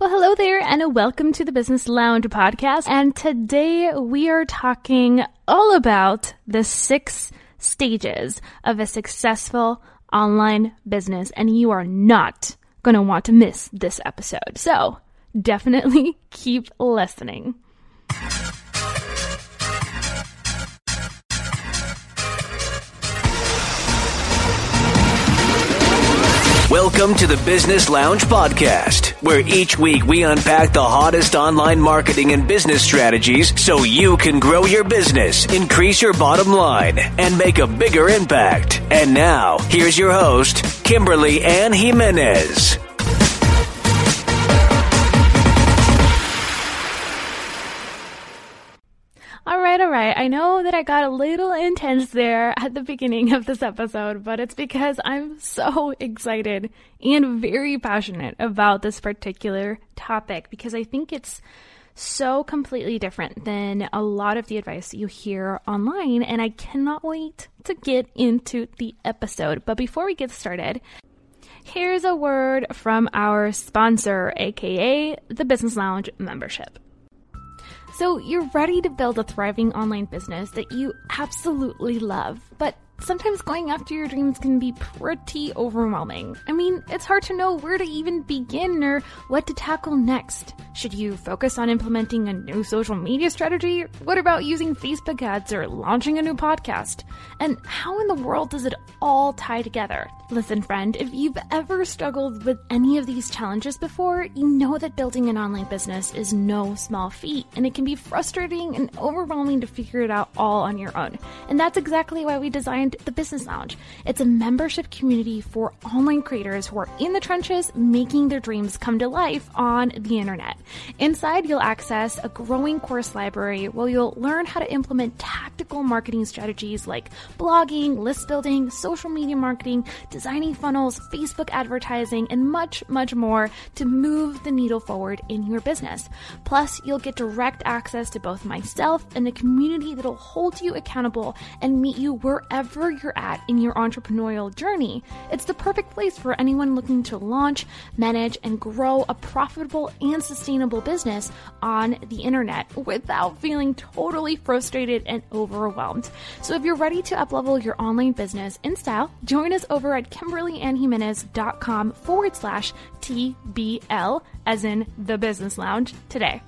Well, hello there, and welcome to the Business Lounge podcast. And today we are talking all about the six stages of a successful online business, and you are not going to want to miss this episode. So definitely keep listening. Welcome to the Business Lounge podcast, where each week we unpack the hottest online marketing and business strategies so you can grow your business, increase your bottom line, and make a bigger impact. And now, here's your host, Kimberly Ann Jimenez. All right, all right. I know that I got a little intense there at the beginning of this episode, but it's because I'm so excited and very passionate about this particular topic because I think it's so completely different than a lot of the advice you hear online, and I cannot wait to get into the episode. But before we get started, here's a word from our sponsor, aka the Business Lounge membership. So, you're ready to build a thriving online business that you absolutely love, but sometimes going after your dreams can be pretty overwhelming. I mean, it's hard to know where to even begin or what to tackle next. Should you focus on implementing a new social media strategy? What about using Facebook ads or launching a new podcast? And how in the world does it all tie together? Listen, friend, if you've ever struggled with any of these challenges before, you know that building an online business is no small feat, and it can be frustrating and overwhelming to figure it out all on your own. And that's exactly why we designed the Business Lounge. It's a membership community for online creators who are in the trenches making their dreams come to life on the internet. Inside, you'll access a growing course library where you'll learn how to implement tactical marketing strategies like blogging, list building, social media marketing, designing funnels, Facebook advertising, and much, much more to move the needle forward in your business. Plus, you'll get direct access to both myself and the community that'll hold you accountable and meet you wherever you're at in your entrepreneurial journey. It's the perfect place for anyone looking to launch, manage, and grow a profitable and sustainable business on the internet without feeling totally frustrated and overwhelmed. So if you're ready to uplevel your online business in style, join us over at kimberlyannjimenez.com forward slash TBL, as in the business lounge, today.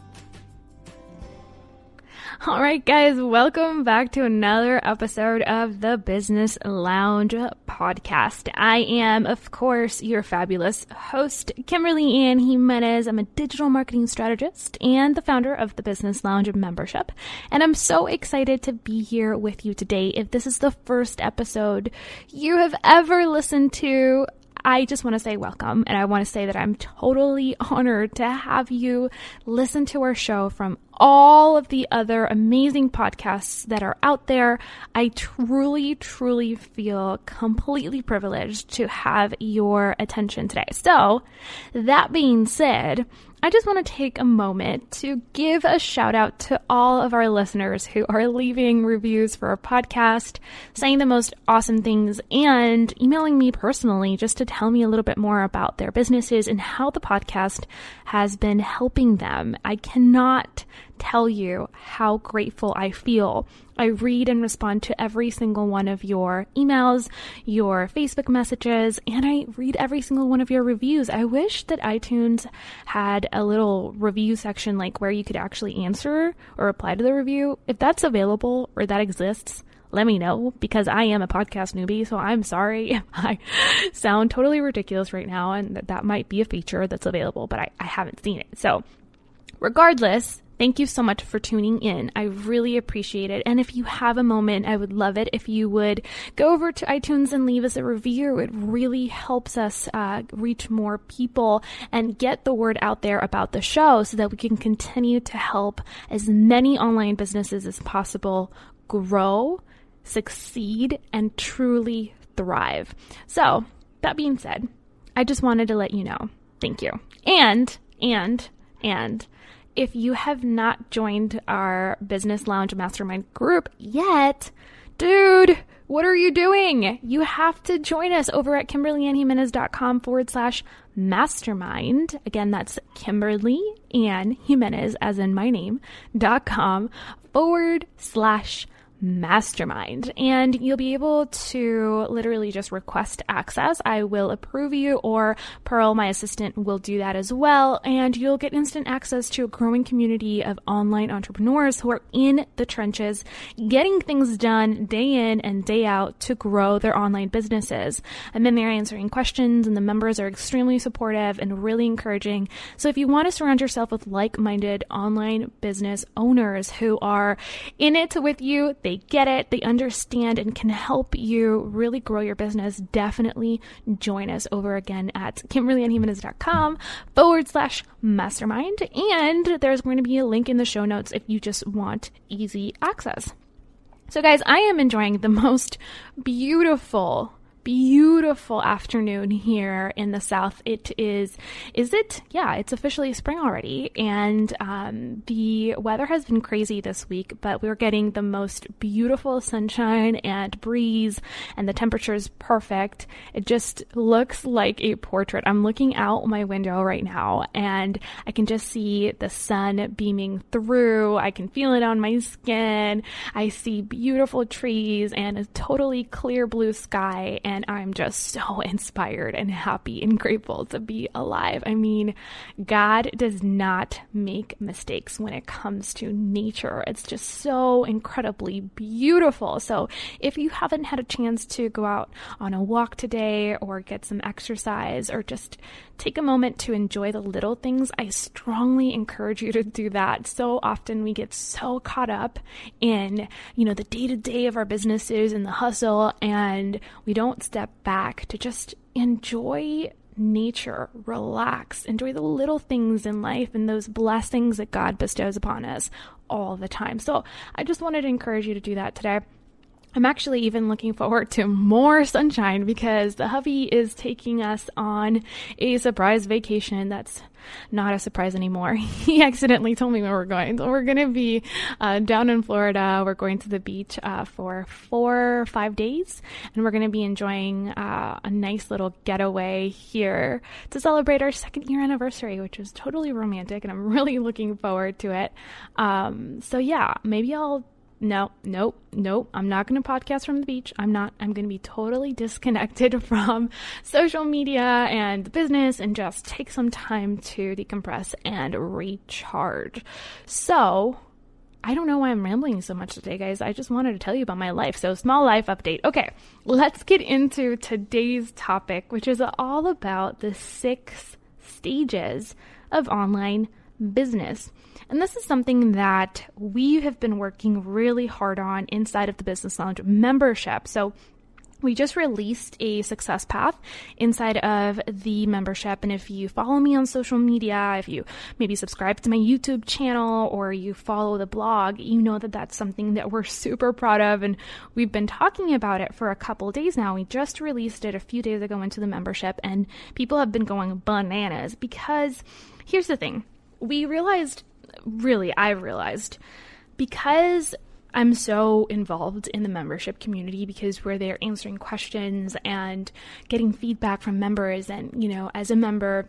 All right, guys, welcome back to another episode of the Business Lounge podcast. I am, of course, your fabulous host, Kimberly Ann Jimenez. I'm a digital marketing strategist and the founder of the Business Lounge membership. And I'm so excited to be here with you today. If this is the first episode you have ever listened to, I just want to say welcome and I want to say that I'm totally honored to have you listen to our show from all of the other amazing podcasts that are out there. I truly, truly feel completely privileged to have your attention today. So, that being said, I just want to take a moment to give a shout out to all of our listeners who are leaving reviews for our podcast, saying the most awesome things, and emailing me personally just to tell me a little bit more about their businesses and how the podcast has been helping them. I cannot tell you how grateful I feel. I read and respond to every single one of your emails, your Facebook messages, and I read every single one of your reviews. I wish that iTunes had a little review section like where you could actually answer or reply to the review. If that's available or that exists, let me know because I am a podcast newbie, so I'm sorry if I sound totally ridiculous right now and that, that might be a feature that's available, but I, I haven't seen it. So regardless, Thank you so much for tuning in. I really appreciate it. And if you have a moment, I would love it if you would go over to iTunes and leave us a review. It really helps us uh, reach more people and get the word out there about the show so that we can continue to help as many online businesses as possible grow, succeed, and truly thrive. So, that being said, I just wanted to let you know. Thank you. And, and, and, if you have not joined our Business Lounge Mastermind group yet, dude, what are you doing? You have to join us over at KimberlyAnnJimenez.com forward slash mastermind. Again, that's Kimberly Ann Jimenez, as in my name, dot com forward slash mastermind and you'll be able to literally just request access. I will approve you or Pearl, my assistant, will do that as well. And you'll get instant access to a growing community of online entrepreneurs who are in the trenches, getting things done day in and day out to grow their online businesses. I'm in there answering questions and the members are extremely supportive and really encouraging. So if you want to surround yourself with like-minded online business owners who are in it with you, they get it, they understand, and can help you really grow your business, definitely join us over again at KimberlyAnnJimenez.com forward slash mastermind. And there's going to be a link in the show notes if you just want easy access. So, guys, I am enjoying the most beautiful beautiful afternoon here in the south. It is, is it? Yeah, it's officially spring already. And um, the weather has been crazy this week, but we're getting the most beautiful sunshine and breeze, and the temperature is perfect. It just looks like a portrait. I'm looking out my window right now, and I can just see the sun beaming through. I can feel it on my skin. I see beautiful trees and a totally clear blue sky. And and I'm just so inspired and happy and grateful to be alive. I mean, God does not make mistakes when it comes to nature. It's just so incredibly beautiful. So, if you haven't had a chance to go out on a walk today or get some exercise or just take a moment to enjoy the little things, I strongly encourage you to do that. So often we get so caught up in, you know, the day to day of our businesses and the hustle, and we don't step back to just enjoy nature, relax, enjoy the little things in life and those blessings that God bestows upon us all the time. So I just wanted to encourage you to do that today. I'm actually even looking forward to more sunshine because the hubby is taking us on a surprise vacation that's not a surprise anymore. he accidentally told me where we're going. So we're going to be uh, down in Florida. We're going to the beach uh, for four or five days, and we're going to be enjoying uh, a nice little getaway here to celebrate our second year anniversary, which is totally romantic, and I'm really looking forward to it. Um, so yeah, maybe I'll no, nope, nope. I'm not going to podcast from the beach. I'm not. I'm going to be totally disconnected from social media and the business and just take some time to decompress and recharge. So, I don't know why I'm rambling so much today, guys. I just wanted to tell you about my life. So, small life update. Okay, let's get into today's topic, which is all about the six stages of online business. And this is something that we have been working really hard on inside of the Business Lounge membership. So we just released a success path inside of the membership. And if you follow me on social media, if you maybe subscribe to my YouTube channel or you follow the blog, you know that that's something that we're super proud of. And we've been talking about it for a couple days now. We just released it a few days ago into the membership, and people have been going bananas because here's the thing we realized really, I realized because I'm so involved in the membership community because we're there answering questions and getting feedback from members. And, you know, as a member,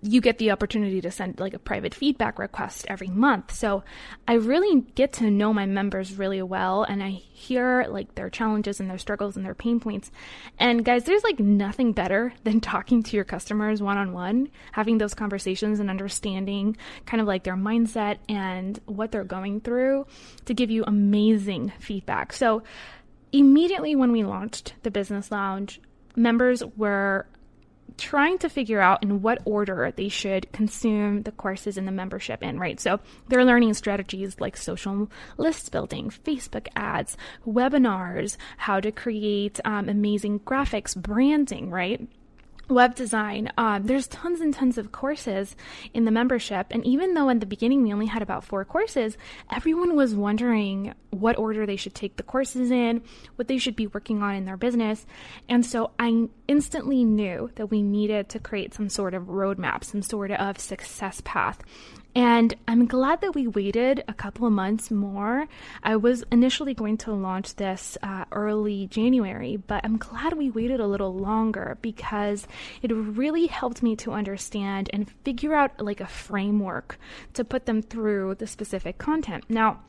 you get the opportunity to send like a private feedback request every month. So I really get to know my members really well and I hear like their challenges and their struggles and their pain points. And guys, there's like nothing better than talking to your customers one on one, having those conversations and understanding kind of like their mindset and what they're going through to give you amazing feedback. So immediately when we launched the business lounge, members were trying to figure out in what order they should consume the courses in the membership in, right? So they're learning strategies like social list building, Facebook ads, webinars, how to create um, amazing graphics, branding, right? Web design. Um, there's tons and tons of courses in the membership. And even though in the beginning we only had about four courses, everyone was wondering what order they should take the courses in, what they should be working on in their business. And so I instantly knew that we needed to create some sort of roadmap, some sort of success path. And I'm glad that we waited a couple of months more. I was initially going to launch this uh, early January, but I'm glad we waited a little longer because it really helped me to understand and figure out like a framework to put them through the specific content. Now,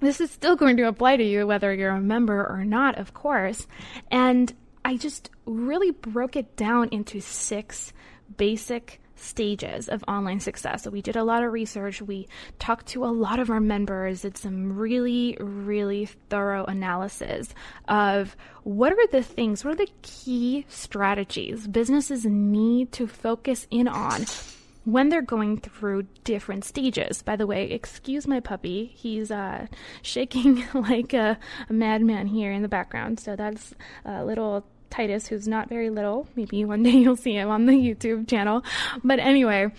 this is still going to apply to you whether you're a member or not, of course. And I just really broke it down into six basic stages of online success. So we did a lot of research. We talked to a lot of our members, did some really, really thorough analysis of what are the things, what are the key strategies businesses need to focus in on when they're going through different stages. By the way, excuse my puppy. He's uh, shaking like a, a madman here in the background. So that's a little Titus, who's not very little. Maybe one day you'll see him on the YouTube channel. But anyway,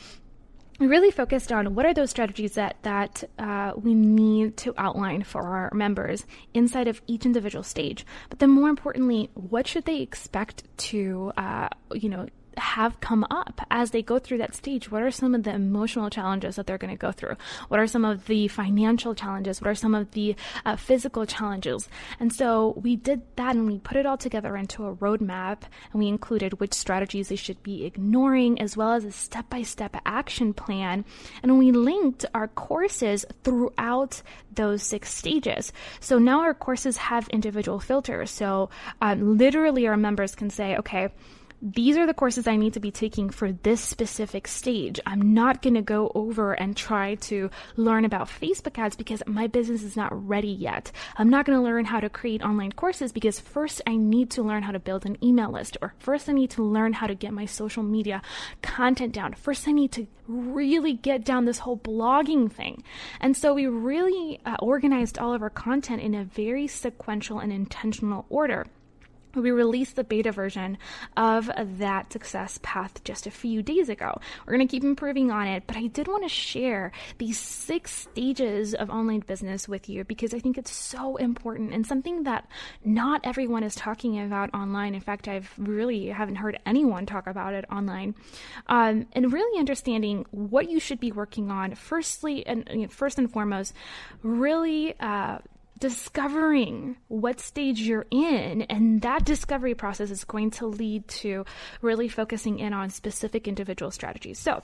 we really focused on what are those strategies that that uh, we need to outline for our members inside of each individual stage. But then, more importantly, what should they expect to, uh, you know, have come up as they go through that stage? What are some of the emotional challenges that they're going to go through? What are some of the financial challenges? What are some of the uh, physical challenges? And so we did that and we put it all together into a roadmap and we included which strategies they should be ignoring as well as a step by step action plan. And we linked our courses throughout those six stages. So now our courses have individual filters. So um, literally our members can say, okay, these are the courses I need to be taking for this specific stage. I'm not going to go over and try to learn about Facebook ads because my business is not ready yet. I'm not going to learn how to create online courses because first I need to learn how to build an email list or first I need to learn how to get my social media content down. First I need to really get down this whole blogging thing. And so we really uh, organized all of our content in a very sequential and intentional order we released the beta version of that success path just a few days ago. We're going to keep improving on it, but I did want to share these six stages of online business with you because I think it's so important and something that not everyone is talking about online. In fact, I've really haven't heard anyone talk about it online. Um, and really understanding what you should be working on. Firstly, and first and foremost, really uh, discovering what stage you're in and that discovery process is going to lead to really focusing in on specific individual strategies. So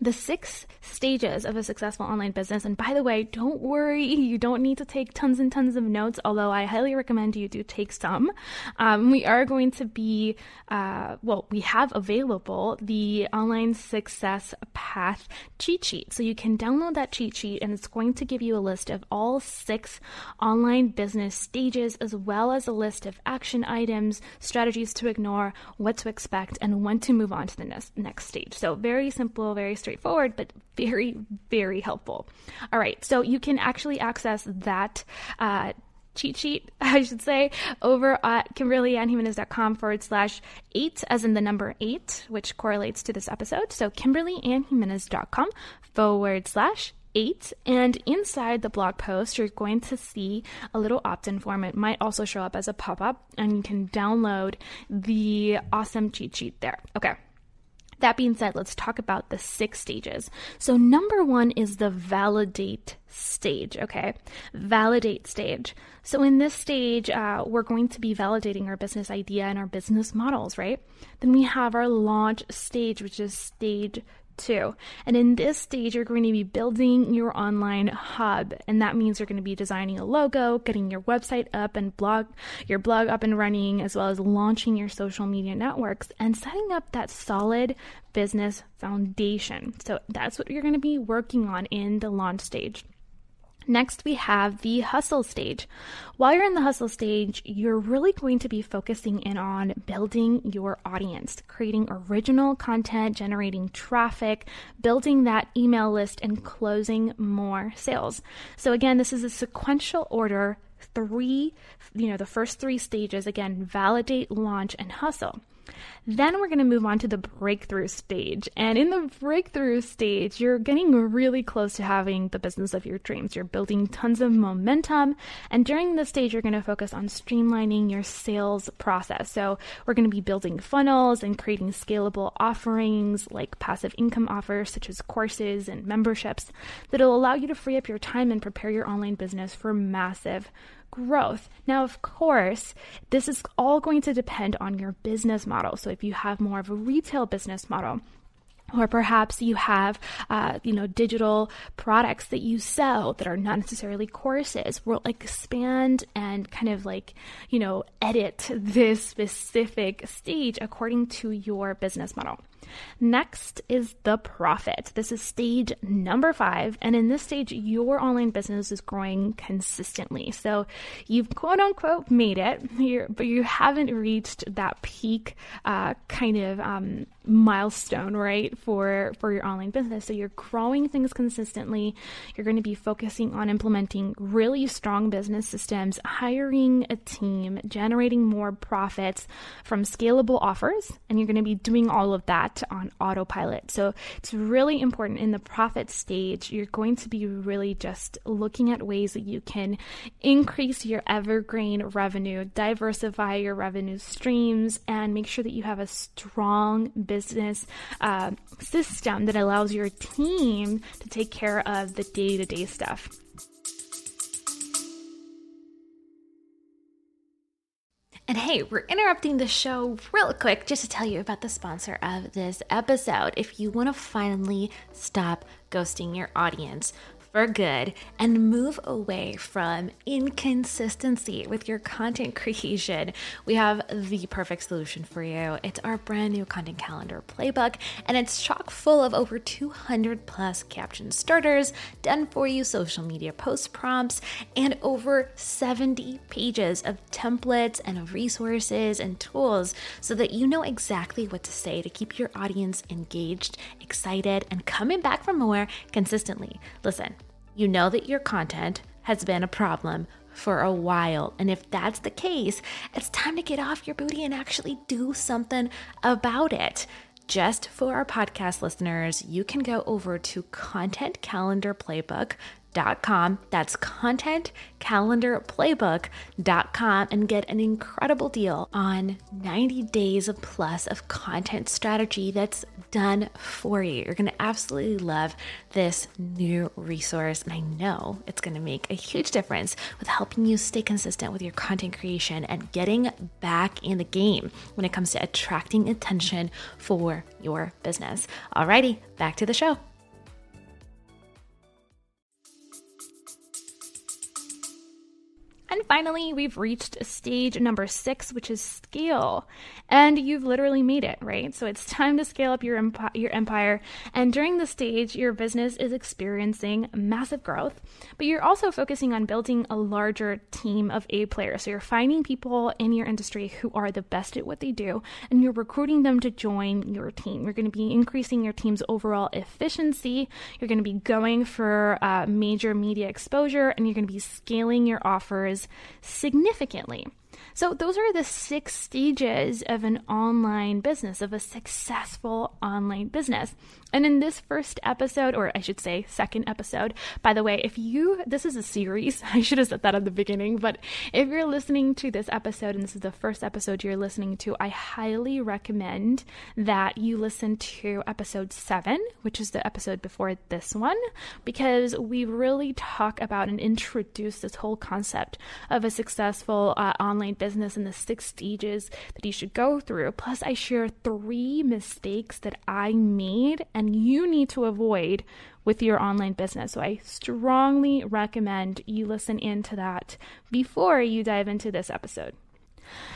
the six stages of a successful online business. And by the way, don't worry, you don't need to take tons and tons of notes, although I highly recommend you do take some. Um, we are going to be, uh, well, we have available the online success path cheat sheet. So you can download that cheat sheet and it's going to give you a list of all six online business stages, as well as a list of action items, strategies to ignore, what to expect, and when to move on to the next, next stage. So very simple, very straightforward, but very, very helpful. All right, so you can actually access that. Uh, cheat sheet, I should say, over at KimberlyAnnJimenez.com forward slash eight, as in the number eight, which correlates to this episode. So KimberlyAnnJimenez.com forward slash eight. And inside the blog post, you're going to see a little opt in form. It might also show up as a pop up, and you can download the awesome cheat sheet there. Okay. That being said, let's talk about the six stages. So, number one is the validate stage, okay? Validate stage. So, in this stage, uh, we're going to be validating our business idea and our business models, right? Then we have our launch stage, which is stage too. And in this stage, you're going to be building your online hub. And that means you're going to be designing a logo, getting your website up and blog, your blog up and running, as well as launching your social media networks and setting up that solid business foundation. So that's what you're going to be working on in the launch stage. Next, we have the hustle stage. While you're in the hustle stage, you're really going to be focusing in on building your audience, creating original content, generating traffic, building that email list, and closing more sales. So, again, this is a sequential order three, you know, the first three stages again validate, launch, and hustle. Then we're going to move on to the breakthrough stage. And in the breakthrough stage, you're getting really close to having the business of your dreams. You're building tons of momentum. And during this stage, you're going to focus on streamlining your sales process. So we're going to be building funnels and creating scalable offerings like passive income offers, such as courses and memberships, that'll allow you to free up your time and prepare your online business for massive growth. Now, of course, this is all going to depend on your business model. So if you have more of a retail business model, or perhaps you have uh, you know digital products that you sell that are not necessarily courses we'll expand and kind of like you know edit this specific stage according to your business model Next is the profit. This is stage number five. And in this stage, your online business is growing consistently. So you've quote unquote made it, but you haven't reached that peak uh, kind of um, milestone, right, for, for your online business. So you're growing things consistently. You're going to be focusing on implementing really strong business systems, hiring a team, generating more profits from scalable offers. And you're going to be doing all of that on autopilot. So it's really important in the profit stage. You're going to be really just looking at ways that you can increase your evergreen revenue, diversify your revenue streams, and make sure that you have a strong business uh, system that allows your team to take care of the day to day stuff. And hey, we're interrupting the show real quick just to tell you about the sponsor of this episode. If you want to finally stop ghosting your audience, for good and move away from inconsistency with your content creation, we have the perfect solution for you. It's our brand new content calendar playbook, and it's chock full of over 200 plus caption starters, done for you social media post prompts, and over 70 pages of templates and resources and tools so that you know exactly what to say to keep your audience engaged, excited, and coming back for more consistently. Listen, you know that your content has been a problem for a while. And if that's the case, it's time to get off your booty and actually do something about it. Just for our podcast listeners, you can go over to Content Calendar Playbook contentcalendarplaybook.com. That's contentcalendarplaybook.com and get an incredible deal on 90 days of plus of content strategy that's done for you. You're going to absolutely love this new resource, and I know it's going to make a huge difference with helping you stay consistent with your content creation and getting back in the game when it comes to attracting attention for your business. Alrighty, back to the show. And finally, we've reached stage number six, which is scale. And you've literally made it, right? So it's time to scale up your, emp- your empire. And during the stage, your business is experiencing massive growth, but you're also focusing on building a larger team of A players. So you're finding people in your industry who are the best at what they do, and you're recruiting them to join your team. You're going to be increasing your team's overall efficiency. You're going to be going for uh, major media exposure, and you're going to be scaling your offers significantly. So, those are the six stages of an online business, of a successful online business. And in this first episode, or I should say, second episode, by the way, if you, this is a series, I should have said that at the beginning, but if you're listening to this episode and this is the first episode you're listening to, I highly recommend that you listen to episode seven, which is the episode before this one, because we really talk about and introduce this whole concept of a successful uh, online business and the six stages that you should go through. Plus, I share three mistakes that I made and you need to avoid with your online business. So I strongly recommend you listen into that before you dive into this episode.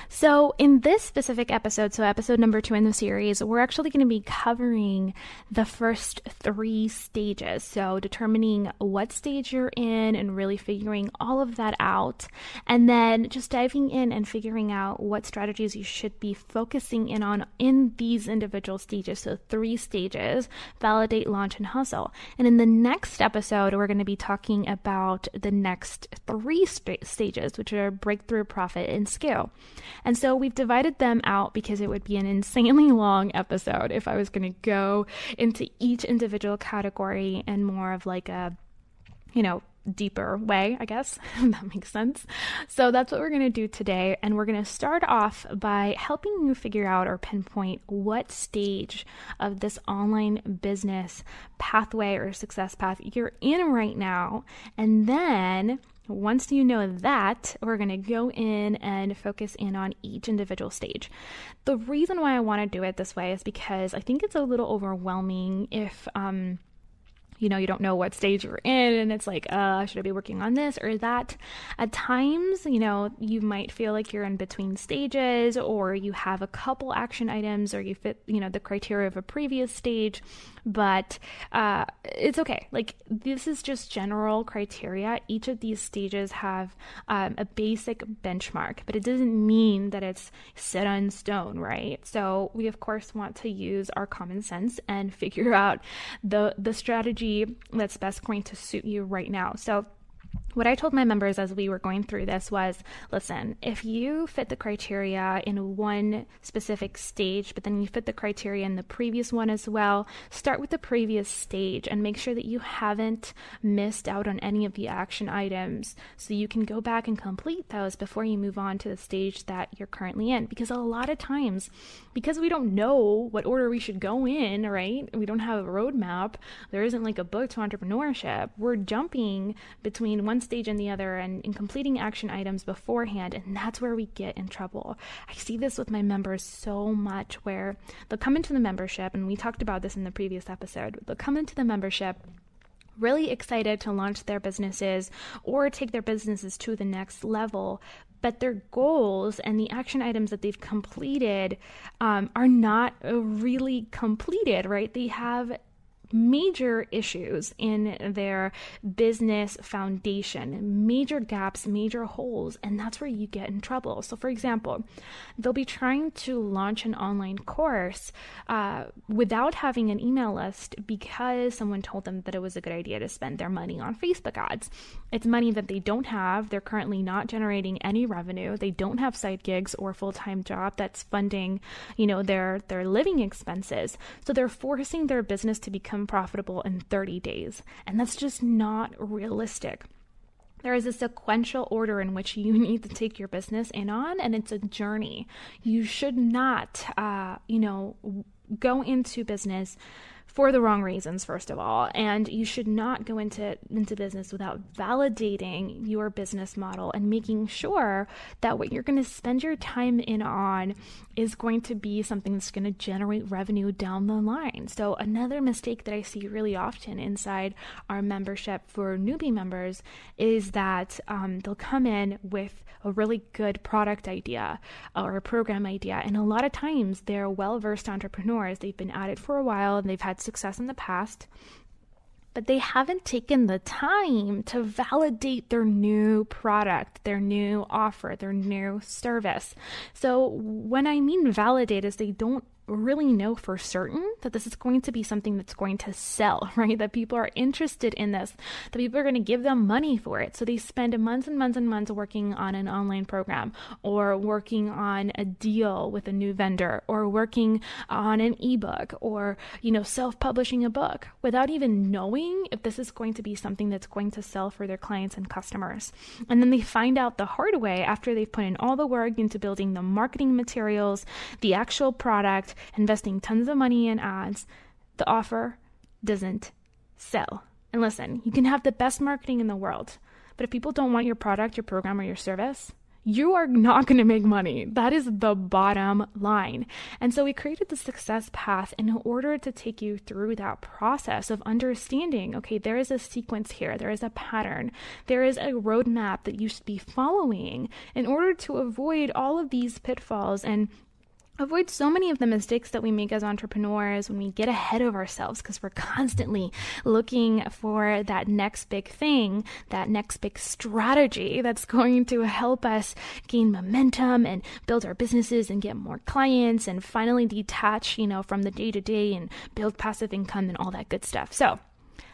So, in this specific episode, so episode number two in the series, we're actually going to be covering the first three stages. So, determining what stage you're in and really figuring all of that out. And then just diving in and figuring out what strategies you should be focusing in on in these individual stages. So, three stages validate, launch, and hustle. And in the next episode, we're going to be talking about the next three st- stages, which are breakthrough, profit, and scale. And so we've divided them out because it would be an insanely long episode if I was going to go into each individual category and more of like a you know, deeper way, I guess, that makes sense. So that's what we're going to do today. And we're going to start off by helping you figure out or pinpoint what stage of this online business pathway or success path you're in right now. And then once you know that, we're going to go in and focus in on each individual stage. The reason why I want to do it this way is because I think it's a little overwhelming if, um, you know, you don't know what stage you're in, and it's like, uh, should I be working on this or that? At times, you know, you might feel like you're in between stages, or you have a couple action items, or you fit, you know, the criteria of a previous stage, but uh, it's okay. Like, this is just general criteria. Each of these stages have um, a basic benchmark, but it doesn't mean that it's set on stone, right? So, we of course want to use our common sense and figure out the the strategy that's best going to suit you right now. So what I told my members as we were going through this was listen, if you fit the criteria in one specific stage, but then you fit the criteria in the previous one as well, start with the previous stage and make sure that you haven't missed out on any of the action items so you can go back and complete those before you move on to the stage that you're currently in. Because a lot of times, because we don't know what order we should go in, right? We don't have a roadmap, there isn't like a book to entrepreneurship, we're jumping between one stage and the other and, in completing action items beforehand. And that's where we get in trouble. I see this with my members so much where they'll come into the membership, and we talked about this in the previous episode. They'll come into the membership really excited to launch their businesses or take their businesses to the next level. But their goals and the action items that they've completed um, are not really completed, right? They have major issues in their business foundation, major gaps, major holes, and that's where you get in trouble. So, for example, they'll be trying to launch an online course uh, without having an email list because someone told them that it was a good idea to spend their money on Facebook ads. It's money that they don't have. They're currently not generating any revenue. They don't have side gigs or full time job that's funding, you know, their their living expenses. So they're forcing their business to become become profitable in 30 days. And that's just not realistic. There is a sequential order in which you need to take your business in on, and it's a journey. You should not, uh, you know, go into business for the wrong reasons first of all and you should not go into into business without validating your business model and making sure that what you're going to spend your time in on is going to be something that's going to generate revenue down the line. So another mistake that i see really often inside our membership for newbie members is that um, they'll come in with a really good product idea or a program idea and a lot of times they're well versed entrepreneurs. They've been at it for a while and they've had success in the past, but they haven't taken the time to validate their new product, their new offer, their new service. So, when I mean validate, is they don't really know for certain that this is going to be something that's going to sell, right? That people are interested in this, that people are going to give them money for it. So they spend months and months and months working on an online program or working on a deal with a new vendor or working on an ebook or, you know, self publishing a book without even knowing if this is going to be something that's going to sell for their clients and customers. And then they find out the hard way after they've put in all the work into building the marketing materials, the actual investing tons of money in ads, the offer doesn't sell. And listen, you can have the best marketing in the world, but if people don't want your product, your program, or your service, you are not going to make money. That is the bottom line. And so we created the success path in order to take you through that process of understanding okay, there is a sequence here, there is a pattern, there is a roadmap that you should be following in order to avoid all of these pitfalls and avoid so many of the mistakes that we make as entrepreneurs when we get ahead of ourselves because we're constantly looking for that next big thing, that next big strategy that's going to help us gain momentum and build our businesses and get more clients and finally detach, you know, from the day to day and build passive income and all that good stuff. So,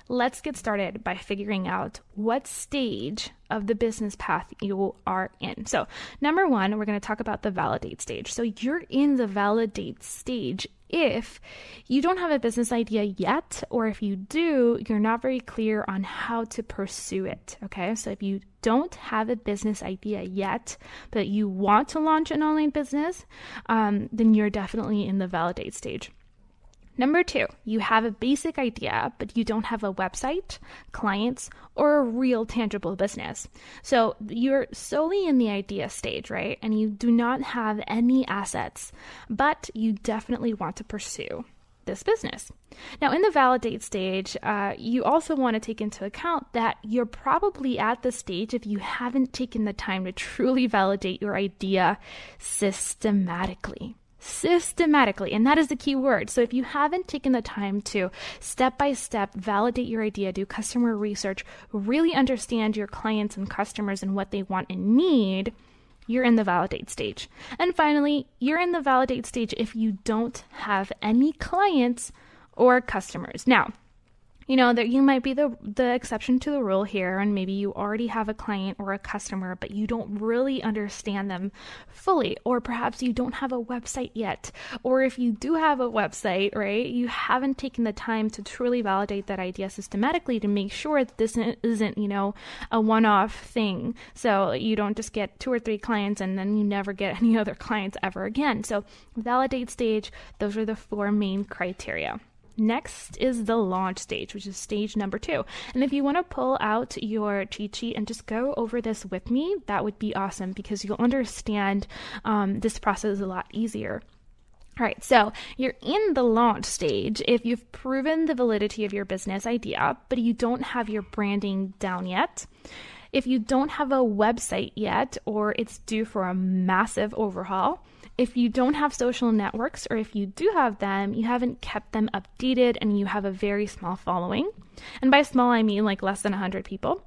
let's get started by figuring out what stage of the business path you are in. So, number one, we're going to talk about the validate stage. So, you're in the validate stage if you don't have a business idea yet, or if you do, you're not very clear on how to pursue it. Okay, so if you don't have a business idea yet, but you want to launch an online business, um, then you're definitely in the validate stage. Number two, you have a basic idea, but you don't have a website, clients, or a real tangible business. So you're solely in the idea stage, right? And you do not have any assets, but you definitely want to pursue this business. Now, in the validate stage, uh, you also want to take into account that you're probably at the stage if you haven't taken the time to truly validate your idea systematically systematically. And that is the key word. So if you haven't taken the time to step by step validate your idea, do customer research, really understand your clients and customers and what they want and need, you're in the validate stage. And finally, you're in the validate stage if you don't have any clients or customers. Now, you know that you might be the the exception to the rule here and maybe you already have a client or a customer but you don't really understand them fully or perhaps you don't have a website yet. Or if you do have a website right you haven't taken the time to truly validate that idea systematically to make sure that this isn't you know a one-off thing. So you don't just get two or three clients and then you never get any other clients ever again. So validate stage those are the four main criteria Next is the launch stage, which is stage number two. And if you want to pull out your cheat sheet and just go over this with me, that would be awesome because you'll understand um, this process a lot easier. All right, so you're in the launch stage if you've proven the validity of your business idea, but you don't have your branding down yet. If you don't have a website yet, or it's due for a massive overhaul, if you don't have social networks, or if you do have them, you haven't kept them updated and you have a very small following. And by small, I mean like less than 100 people.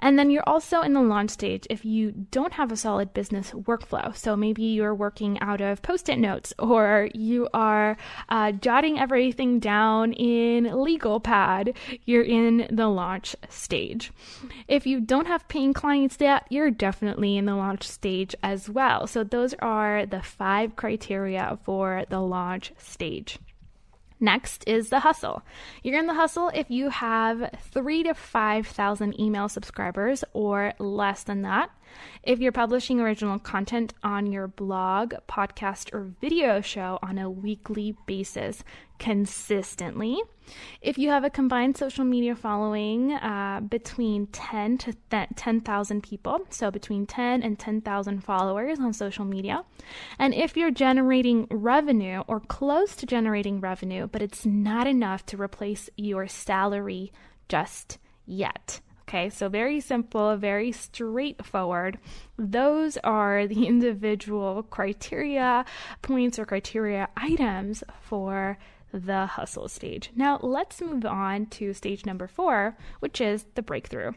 And then you're also in the launch stage if you don't have a solid business workflow. So maybe you're working out of post it notes or you are uh, jotting everything down in legal pad. You're in the launch stage. If you don't have paying clients yet, you're definitely in the launch stage as well. So those are the five criteria for the launch stage. Next is the hustle. You're in the hustle if you have three to 5,000 email subscribers or less than that. If you're publishing original content on your blog, podcast, or video show on a weekly basis consistently. If you have a combined social media following uh, between 10 to th- 10,000 people, so between 10 and 10,000 followers on social media, and if you're generating revenue or close to generating revenue, but it's not enough to replace your salary just yet. Okay, so very simple, very straightforward. Those are the individual criteria points or criteria items for the hustle stage. Now, let's move on to stage number four, which is the breakthrough.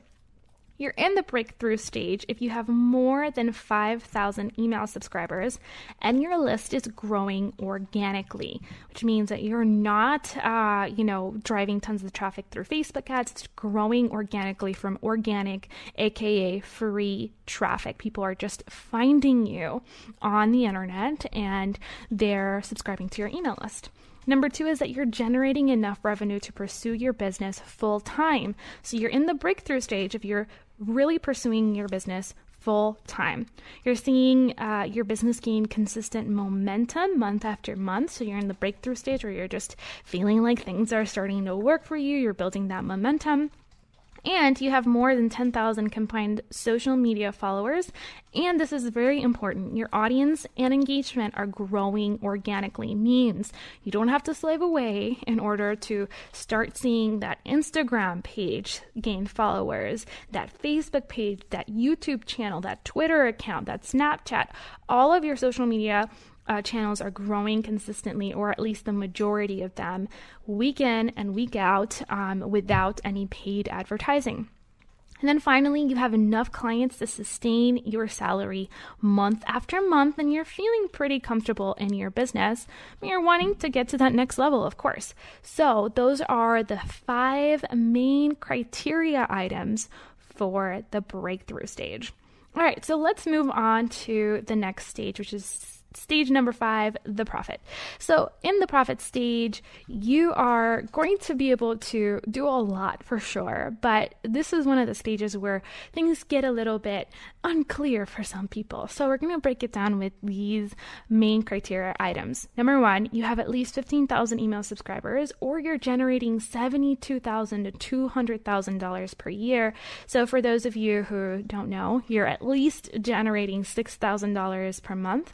You're in the breakthrough stage if you have more than 5,000 email subscribers and your list is growing organically, which means that you're not, uh, you know, driving tons of traffic through Facebook ads. It's growing organically from organic, aka free traffic. People are just finding you on the internet and they're subscribing to your email list. Number two is that you're generating enough revenue to pursue your business full time. So you're in the breakthrough stage if you're really pursuing your business full time. You're seeing uh, your business gain consistent momentum month after month. So you're in the breakthrough stage where you're just feeling like things are starting to work for you. You're building that momentum and you have more than 10,000 combined social media followers. And this is very important. Your audience and engagement are growing organically, means you don't have to slave away in order to start seeing that Instagram page gain followers, that Facebook page, that YouTube channel, that Twitter account, that Snapchat, all of your social media uh, channels are growing consistently, or at least the majority of them, week in and week out um, without any paid advertising. And then finally, you have enough clients to sustain your salary month after month, and you're feeling pretty comfortable in your business. You're wanting to get to that next level, of course. So, those are the five main criteria items for the breakthrough stage. All right, so let's move on to the next stage, which is stage number five, the profit. So, in the profit stage, you are going to be able to do a lot for sure, but this is one of the stages where things get a little bit unclear for some people. So, we're going to break it down with these main criteria items. Number one, you have at least 15,000 email subscribers, or you're generating 72,000 to $200,000 per year. So, for those of you who don't know, you're at least generating $6,000 per month.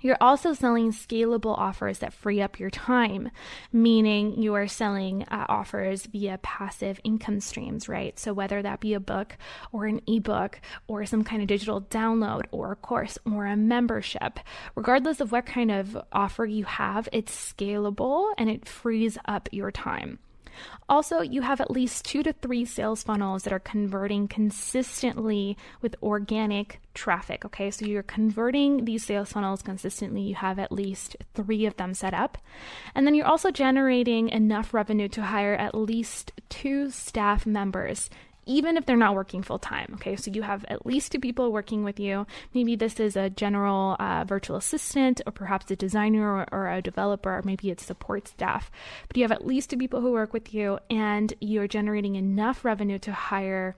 You're also selling scalable offers that free up your time, meaning you are selling uh, offers via passive income streams, right? So, whether that be a book or an ebook or some kind of digital download or a course or a membership, regardless of what kind of offer you have, it's scalable and it frees up your time. Also, you have at least two to three sales funnels that are converting consistently with organic traffic. Okay, so you're converting these sales funnels consistently. You have at least three of them set up. And then you're also generating enough revenue to hire at least two staff members even if they're not working full time. Okay, so you have at least two people working with you. Maybe this is a general uh, virtual assistant, or perhaps a designer or, or a developer, or maybe it's support staff. But you have at least two people who work with you, and you're generating enough revenue to hire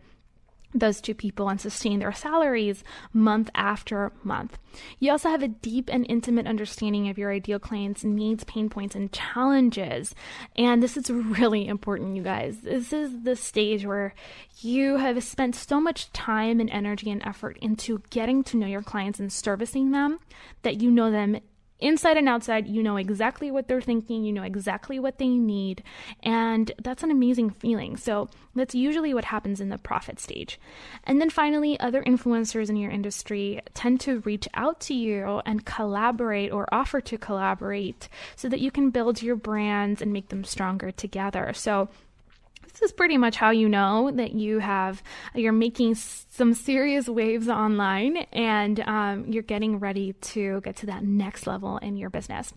those two people and sustain their salaries month after month. You also have a deep and intimate understanding of your ideal client's needs, pain points, and challenges. And this is really important, you guys. This is the stage where you have spent so much time and energy and effort into getting to know your clients and servicing them that you know them inside and outside, you know exactly what they're thinking, you know exactly what they need, and that's an amazing feeling. So, that's usually what happens in the profit stage. And then finally, other influencers in your industry tend to reach out to you and collaborate or offer to collaborate so that you can build your brands and make them stronger together. So, this is pretty much how you know that you have you're making some serious waves online and um, you're getting ready to get to that next level in your business.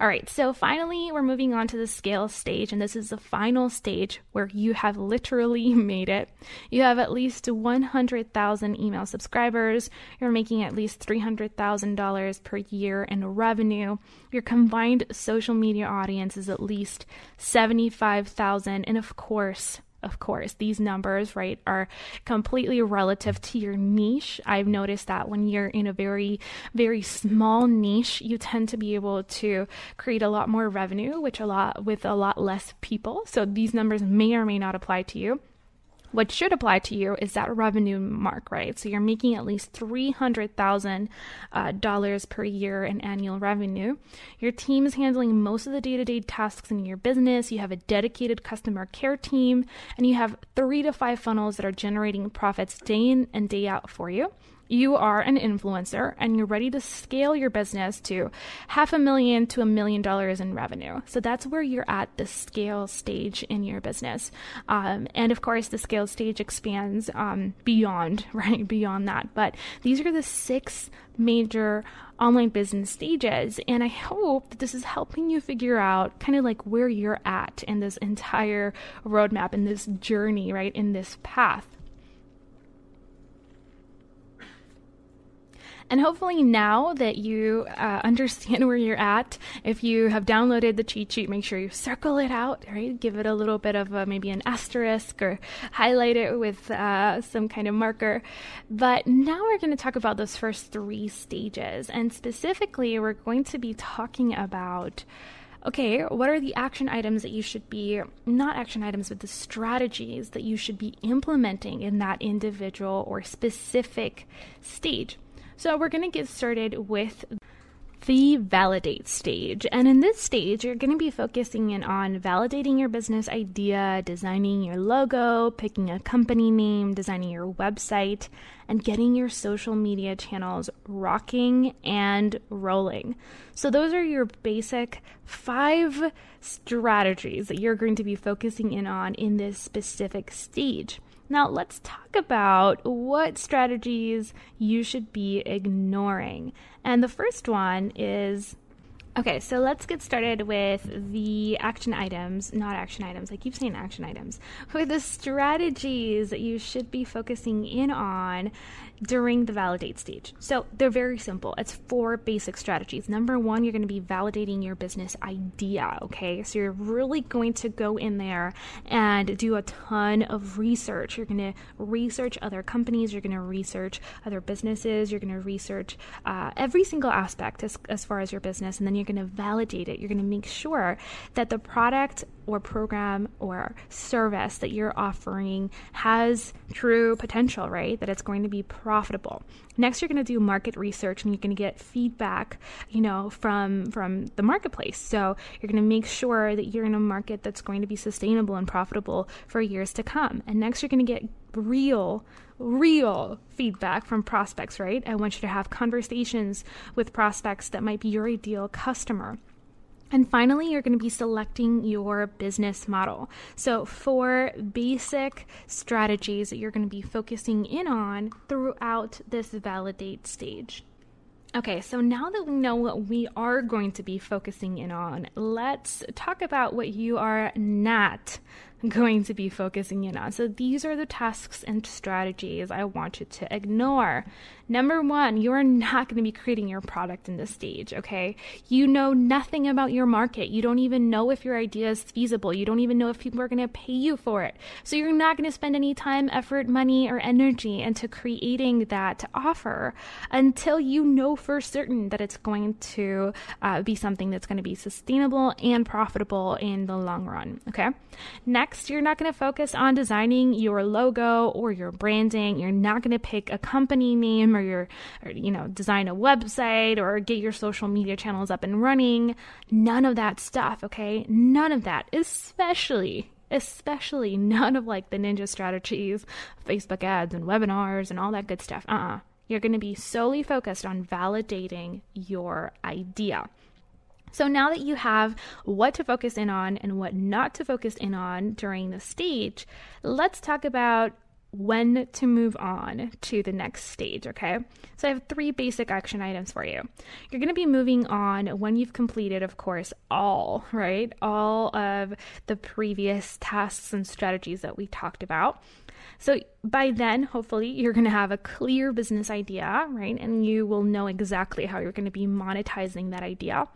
All right, so finally, we're moving on to the scale stage, and this is the final stage where you have literally made it. You have at least 100,000 email subscribers, you're making at least $300,000 per year in revenue, your combined social media audience is at least 75,000, and of course, of course, these numbers, right, are completely relative to your niche. I've noticed that when you're in a very, very small niche, you tend to be able to create a lot more revenue, which a lot with a lot less people. So these numbers may or may not apply to you. What should apply to you is that revenue mark, right? So you're making at least $300,000 uh, per year in annual revenue. Your team is handling most of the day to day tasks in your business. You have a dedicated customer care team, and you have three to five funnels that are generating profits day in and day out for you you are an influencer and you're ready to scale your business to half a million to a million dollars in revenue. So that's where you're at the scale stage in your business. Um, and of course, the scale stage expands um, beyond, right? Beyond that. But these are the six major online business stages. And I hope that this is helping you figure out kind of like where you're at in this entire roadmap, in this journey, right? In this path. And hopefully, now that you uh, understand where you're at, if you have downloaded the cheat sheet, make sure you circle it out, right? Give it a little bit of a, maybe an asterisk or highlight it with uh, some kind of marker. But now we're going to talk about those first three stages. And specifically, we're going to be talking about okay, what are the action items that you should be, not action items, but the strategies that you should be implementing in that individual or specific stage? So we're going to get started with the validate stage. And in this stage, you're going to be focusing in on validating your business idea, designing your logo, picking a company name, designing your website, and getting your social media channels rocking and rolling. So, those are your basic five strategies that you're going to be focusing in on in this specific stage. Now, let's talk about what strategies you should be ignoring. And the first one is Okay, so let's get started with the action items, not action items. I keep saying action items. With the strategies that you should be focusing in on during the validate stage. So they're very simple. It's four basic strategies. Number one, you're going to be validating your business idea. Okay, so you're really going to go in there and do a ton of research. You're going to research other companies, you're going to research other businesses, you're going to research uh, every single aspect as, as far as your business, and then you're going to validate it. You're going to make sure that the product or program or service that you're offering has true potential, right? That it's going to be profitable. Next, you're going to do market research and you're going to get feedback, you know, from from the marketplace. So you're going to make sure that you're in a market that's going to be sustainable and profitable for years to come. And next, you're going to get real real feedback from prospects, right? I want you to have conversations with prospects that might be your ideal customer. And finally, you're going to be selecting your business model. So, four basic strategies that you're going to be focusing in on throughout this validate stage. Okay, so now that we know what we are going to be focusing in on, let's talk about what you are not going to be focusing in on. So these are the tasks and strategies I want you to ignore. Number one, you are not going to be creating your product in this stage, okay? You know nothing about your market. You don't even know if your idea is feasible. You don't even know if people are going to pay you for it. So you're not going to spend any time, effort, money, or energy into creating that offer until you know for certain that it's going to uh, be something that's going to be sustainable and profitable in the long run, okay? Next, you're not going to focus on designing your logo or your branding. You're not going to pick a company name or your or, you know design a website or get your social media channels up and running. None of that stuff okay? None of that especially especially none of like the ninja strategies facebook ads and webinars and all that good stuff. Uh-uh. You're going to be solely focused on validating your idea so now that you have what to focus in on and what not to focus in on during the stage, let's talk about when to move on to the next stage, okay? So I have three basic action items for you. You're going to be moving on when you've completed, of course, all, right? All of the previous tasks and strategies that we talked about. So by then, hopefully, you're going to have a clear business idea, right? And you will know exactly how you're going to be monetizing that idea.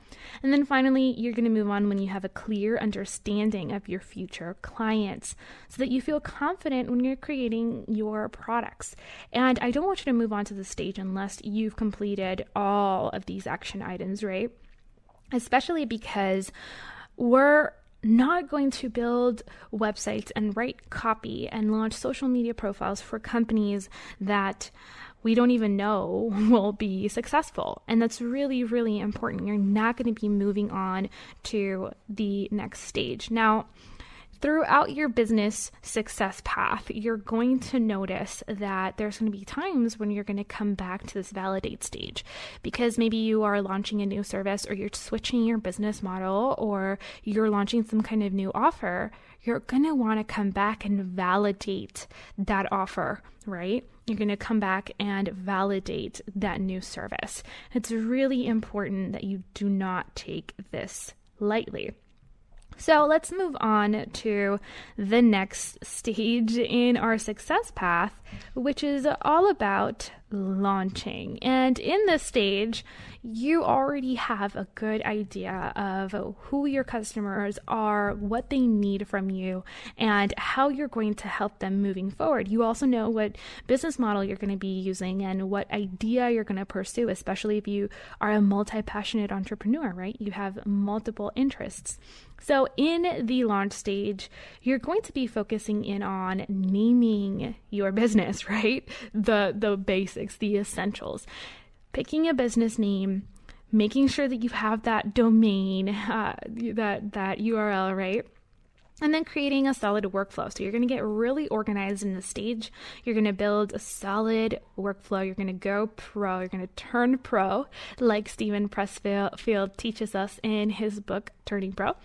And then finally, you're going to move on when you have a clear understanding of your future clients so that you feel confident when you're creating your products. And I don't want you to move on to the stage unless you've completed all of these action items, right? Especially because we're not going to build websites and write copy and launch social media profiles for companies that we don't even know will be successful. And that's really, really important. You're not going to be moving on to the next stage. Now, throughout your business success path, you're going to notice that there's going to be times when you're going to come back to this validate stage because maybe you are launching a new service or you're switching your business model or you're launching some kind of new offer. You're going to want to come back and validate that offer, right? You're going to come back and validate that new service. It's really important that you do not take this lightly. So let's move on to the next stage in our success path, which is all about launching. And in this stage, you already have a good idea of who your customers are, what they need from you, and how you're going to help them moving forward. You also know what business model you're going to be using and what idea you're going to pursue, especially if you are a multi passionate entrepreneur, right? You have multiple interests. So, in the launch stage, you're going to be focusing in on naming your business, right? The the basics, the essentials. Picking a business name, making sure that you have that domain, uh, that that URL, right? and then creating a solid workflow. So you're going to get really organized in the stage. You're going to build a solid workflow. You're going to go pro. You're going to turn pro, like Steven Pressfield teaches us in his book Turning Pro.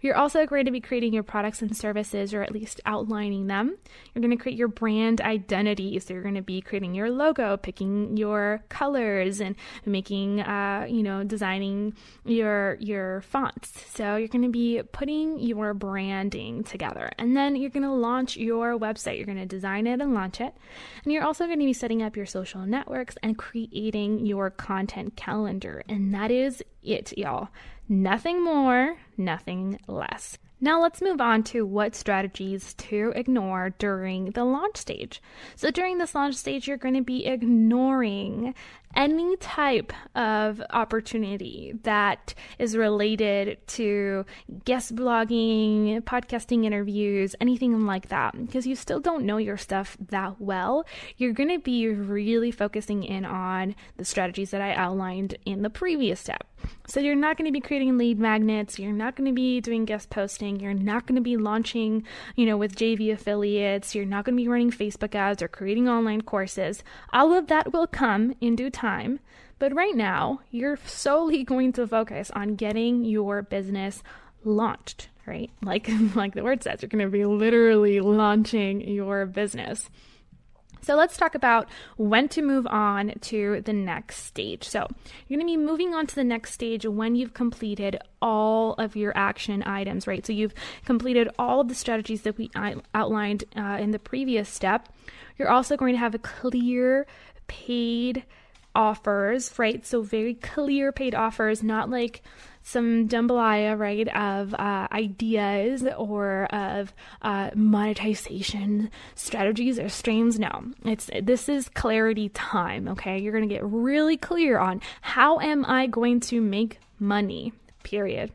You're also going to be creating your products and services, or at least outlining them. You're going to create your brand identity. So you're going to be creating your logo, picking your colors, and making, uh, you know, designing your your fonts. So you're going to be putting your branding together, and then you're going to launch your website. You're going to design it and launch it, and you're also going to be setting up your social networks and creating your content calendar. And that is it, y'all. Nothing more, nothing less. Now let's move on to what strategies to ignore during the launch stage. So during this launch stage, you're going to be ignoring any type of opportunity that is related to guest blogging, podcasting interviews, anything like that, because you still don't know your stuff that well. You're going to be really focusing in on the strategies that I outlined in the previous step. So you're not going to be creating lead magnets, you're not going to be doing guest posting, you're not going to be launching, you know, with JV affiliates, you're not going to be running Facebook ads or creating online courses. All of that will come in due time time. But right now, you're solely going to focus on getting your business launched, right? Like like the word says, you're going to be literally launching your business. So let's talk about when to move on to the next stage. So you're going to be moving on to the next stage when you've completed all of your action items, right? So you've completed all of the strategies that we outlined uh, in the previous step. You're also going to have a clear paid offers, right? So very clear paid offers, not like some jambalaya, right, of uh, ideas or of uh, monetization strategies or streams. No, it's this is clarity time. Okay, you're gonna get really clear on how am I going to make money. Period.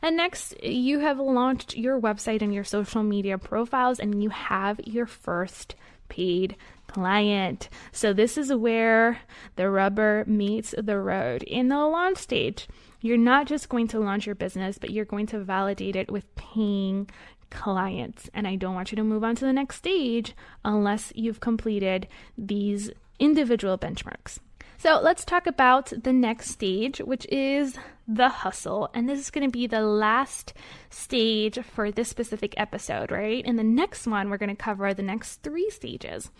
And next, you have launched your website and your social media profiles, and you have your first paid client. So, this is where the rubber meets the road. In the launch stage, you're not just going to launch your business, but you're going to validate it with paying clients. And I don't want you to move on to the next stage unless you've completed these individual benchmarks. So let's talk about the next stage, which is the hustle. And this is going to be the last stage for this specific episode, right? In the next one, we're going to cover the next three stages.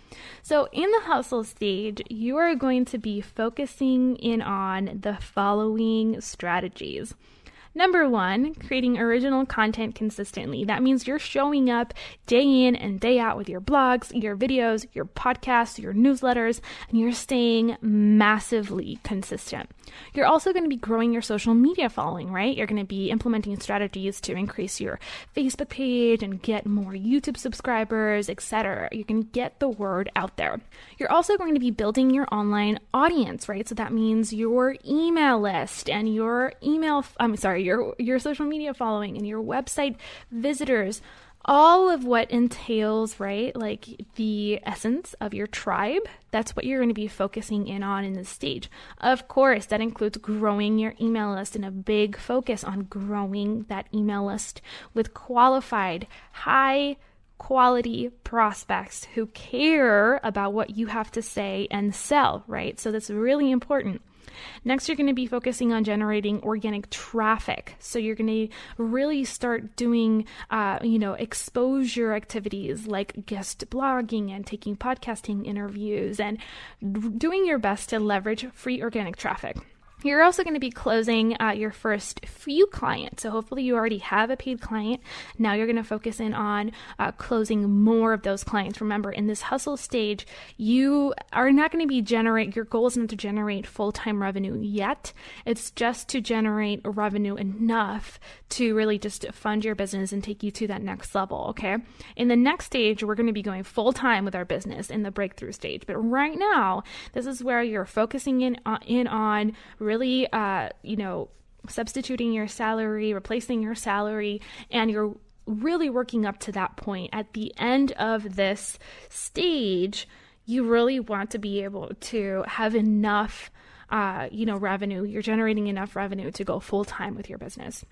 So, in the hustle stage, you are going to be focusing in on the following strategies. Number one, creating original content consistently. That means you're showing up day in and day out with your blogs, your videos, your podcasts, your newsletters, and you're staying massively consistent. You're also going to be growing your social media following, right? You're going to be implementing strategies to increase your Facebook page and get more YouTube subscribers, etc. You can get the word out there. You're also going to be building your online audience, right? So that means your email list and your email, I'm sorry, your your social media following and your website visitors all of what entails, right? Like the essence of your tribe. That's what you're going to be focusing in on in this stage. Of course, that includes growing your email list and a big focus on growing that email list with qualified, high quality prospects who care about what you have to say and sell, right? So that's really important. Next, you're going to be focusing on generating organic traffic. So you're going to really start doing, uh, you know, exposure activities like guest blogging and taking podcasting interviews and doing your best to leverage free organic traffic. You're also going to be closing uh, your first few clients. So hopefully you already have a paid client. Now you're going to focus in on uh, closing more of those clients. Remember, in this hustle stage, you are not going to be generate. Your goal is not to generate full time revenue yet. It's just to generate revenue enough to really just fund your business and take you to that next level. Okay. In the next stage, we're going to be going full time with our business in the breakthrough stage. But right now, this is where you're focusing in uh, in on really, uh, you know, substituting your salary, replacing your salary, and you're really working up to that point. At the end of this stage, you really want to be able to have enough, uh, you know, revenue. You're generating enough revenue to go full time with your business.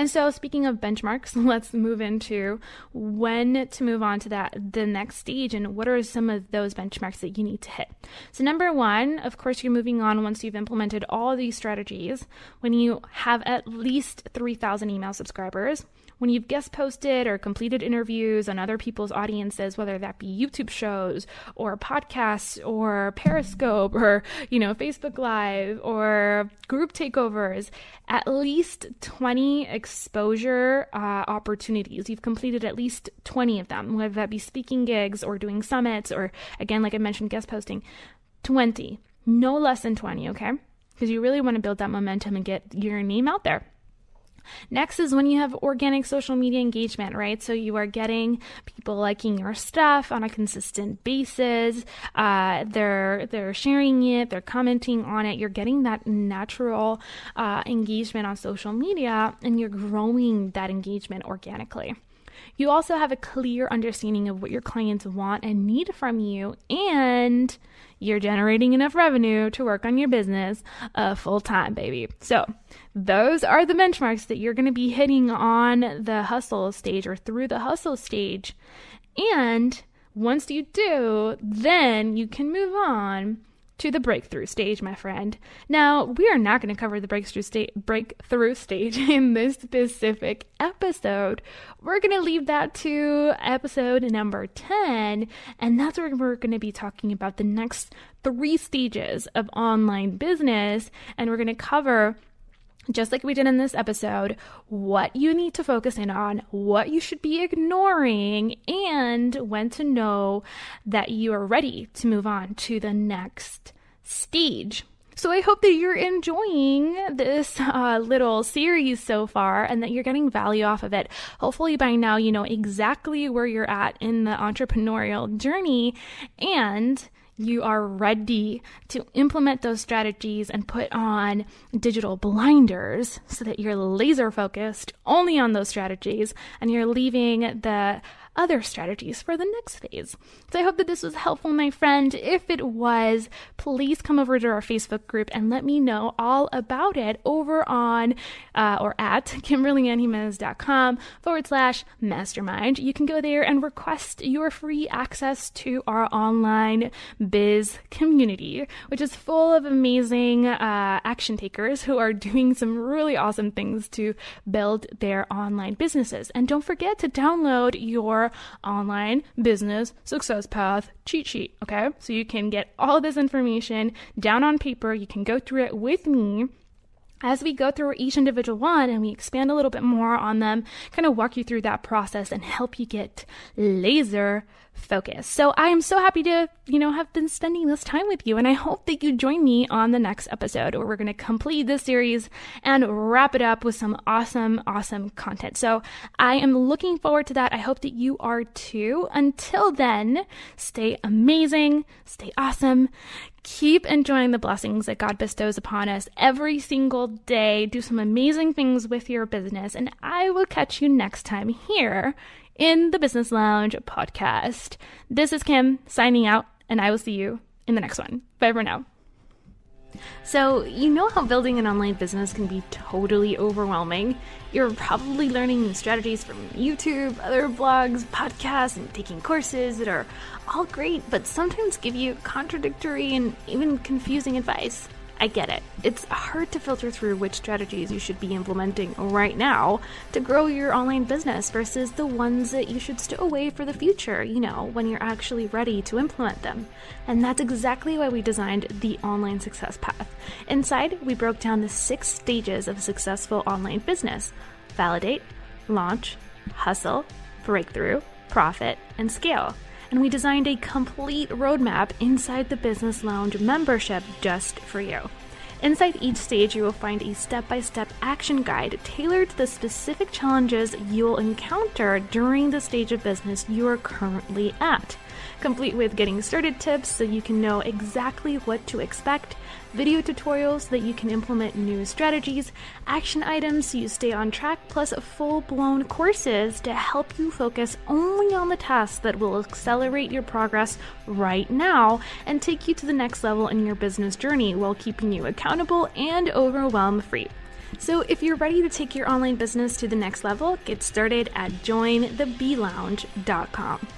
And so, speaking of benchmarks, let's move into when to move on to that the next stage and what are some of those benchmarks that you need to hit. So, number one, of course, you're moving on once you've implemented all these strategies when you have at least 3,000 email subscribers when you've guest posted or completed interviews on other people's audiences, whether that be YouTube shows or podcasts or Periscope or, you know, Facebook Live or group takeovers, at least 20 exposure uh, opportunities. You've completed at least 20 of them, whether that be speaking gigs or doing summits or, again, like I mentioned, guest posting. 20, no less than 20, okay? Because you really want to build that momentum and get your name out there. Next is when you have organic social media engagement, right? So you are getting people liking your stuff on a consistent basis. Uh, they're they're sharing it, they're commenting on it. You're getting that natural uh, engagement on social media, and you're growing that engagement organically. You also have a clear understanding of what your clients want and need from you, and you're generating enough revenue to work on your business uh, full time, baby. So, those are the benchmarks that you're going to be hitting on the hustle stage or through the hustle stage. And once you do, then you can move on to the breakthrough stage, my friend. Now, we are not going to cover the breakthrough stage breakthrough stage in this specific episode. We're going to leave that to episode number 10, and that's where we're going to be talking about the next 3 stages of online business, and we're going to cover just like we did in this episode, what you need to focus in on, what you should be ignoring, and when to know that you are ready to move on to the next stage. So I hope that you're enjoying this uh, little series so far and that you're getting value off of it. Hopefully by now you know exactly where you're at in the entrepreneurial journey and you are ready to implement those strategies and put on digital blinders so that you're laser focused only on those strategies and you're leaving the other strategies for the next phase. So I hope that this was helpful, my friend. If it was, please come over to our Facebook group and let me know all about it over on uh, or at kimberlyannjimenez.com forward slash mastermind. You can go there and request your free access to our online biz community, which is full of amazing uh, action takers who are doing some really awesome things to build their online businesses. And don't forget to download your online business success path cheat sheet. Okay. So you can get all this information down on paper. You can go through it with me as we go through each individual one and we expand a little bit more on them, kind of walk you through that process and help you get laser focus. So I am so happy to, you know, have been spending this time with you. And I hope that you join me on the next episode where we're going to complete this series and wrap it up with some awesome, awesome content. So I am looking forward to that. I hope that you are too. Until then, stay amazing, stay awesome. Keep enjoying the blessings that God bestows upon us every single day. Do some amazing things with your business, and I will catch you next time here in the Business Lounge podcast. This is Kim signing out, and I will see you in the next one. Bye for now. So, you know how building an online business can be totally overwhelming? You're probably learning new strategies from YouTube, other blogs, podcasts, and taking courses that are all great, but sometimes give you contradictory and even confusing advice. I get it. It's hard to filter through which strategies you should be implementing right now to grow your online business versus the ones that you should stow away for the future, you know, when you're actually ready to implement them. And that's exactly why we designed the Online Success Path. Inside, we broke down the six stages of a successful online business validate, launch, hustle, breakthrough, profit, and scale and we designed a complete roadmap inside the Business Lounge membership just for you. Inside each stage, you will find a step by step action guide tailored to the specific challenges you'll encounter during the stage of business you are currently at, complete with getting started tips so you can know exactly what to expect video tutorials so that you can implement new strategies, action items so you stay on track, plus full blown courses to help you focus only on the tasks that will accelerate your progress right now and take you to the next level in your business journey while keeping you accountable and overwhelm free. So if you're ready to take your online business to the next level, get started at jointheblounge.com.